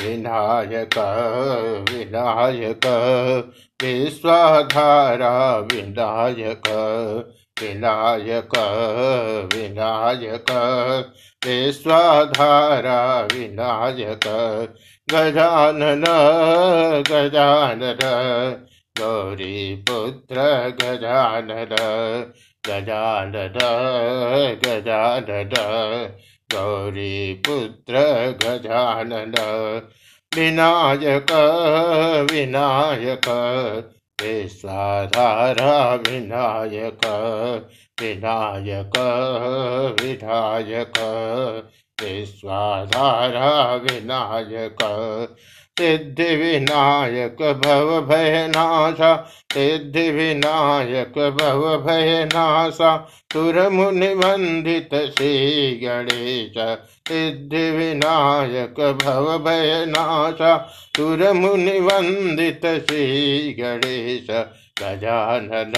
विनायक विनायक विश्वाधारा विनायक विनायक विनायक विश्वाधारा विनायक गजानन गजानन गौरीपुत्र गजानन गजानन गजानन गौरीपुत्र गजानन विनायक विनायक विश्वाधारा विनायक विनायक विधायक विश्वाधारा विनायक सिद्धि विनायक भव भयनाशा सिद्धि विनायक भव भयनाशा तुर मुनि वंदित श्री गणेश सिद्धि विनायक भव भयनाशा तुर मुनि वंदित श्री गणेश गजानन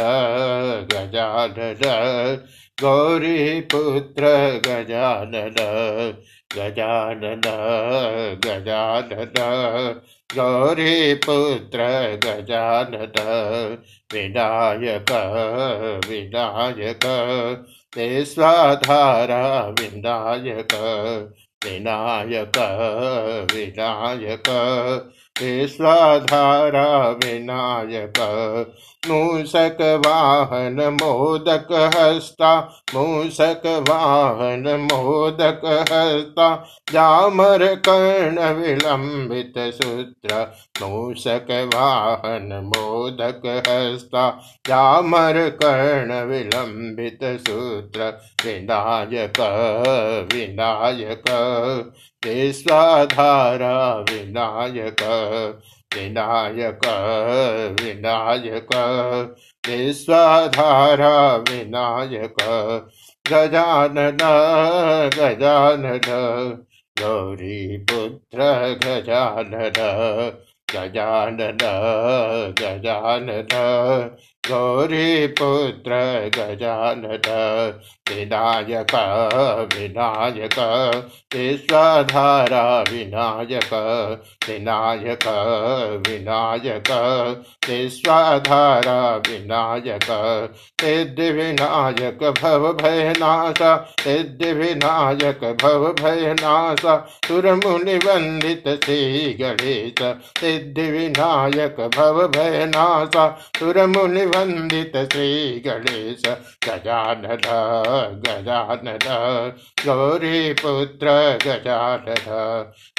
गजानन। गौरी पुत्र गजानन गजानन गजानन। गौरी पुत्र गजानन विनायक विनायक स्वाधारा विनायक विनायक। विनायक विश्वाधारा विनायक मूषक वाहन मोदक हस्ता मूषक वाहन मोदक हस्ता जामर कर्ण विलंबित सूत्र मूषक वाहन मोदक हस्ता जामर कर्ण विलंबित सूत्र विनायक विनायक। विश्वाधारा विनायक विनायक विनायक। विश्वाधारा विनायक गजानन गजानन। गौरीपुत्र गजानन। गजानन गजानन। गौरीपुत्र गजानन, विनायक विनायक, विश्वधारा विनायक विनायक विनायक, विश्वधारा विनायक, सिद्धि विनायक भव भयनाश, सिद्धि विनायक भव भयनाश सुर मुनि वंदित श्री गणेश, सिद्धि विनायक भव भयनाश सुर मुनि वंदित श्री गणेश गजानन गजानन गौरी पुत्र गजानन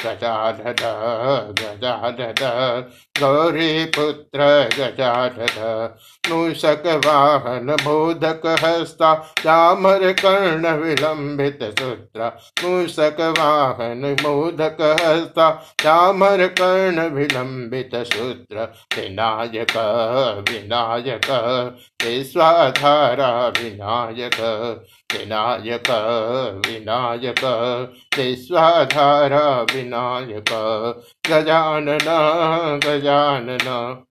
गजानन गजानन गौरी पुत्र गजानन मूषक वाहन बोधक हस्ता चामर कर्ण विलंबित सूत्र मूषक वाहन मोदक हस्ता चामर कर्ण विलंबित सूत्र विनायक विनायक विश्वाधारा विनायक विनायक। विनायक विश्वाधारा विनायक गजानन गजानन।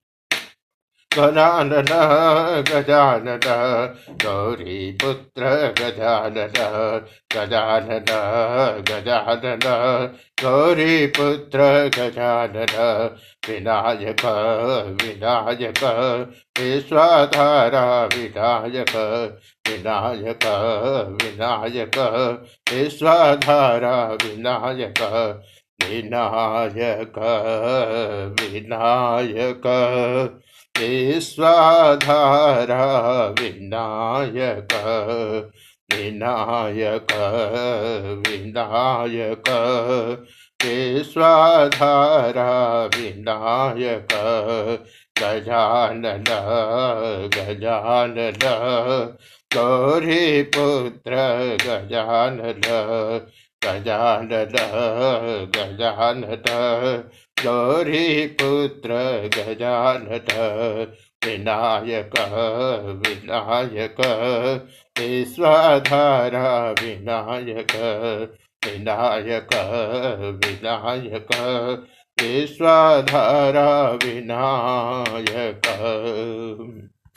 गजानन गजानन गौरीपुत्र गजानन गजानन गजानन, गौरीपुत्र गजानन, विनायक विनायक, विश्वाधारा विनायक विनायक विनायक, विश्वाधारा विनायक विनायक विनायक। विश्वाधारा विनायक विनायक विनायक। विश्वाधारा विनायक गजानन गजानन। गौरीपुत्र गजानन गजानन गजानन। गौरीपुत्र गजानत विनायक विनायक विश्वाधारा विनायक विनायक विनायक विश्वाधारा विनायक।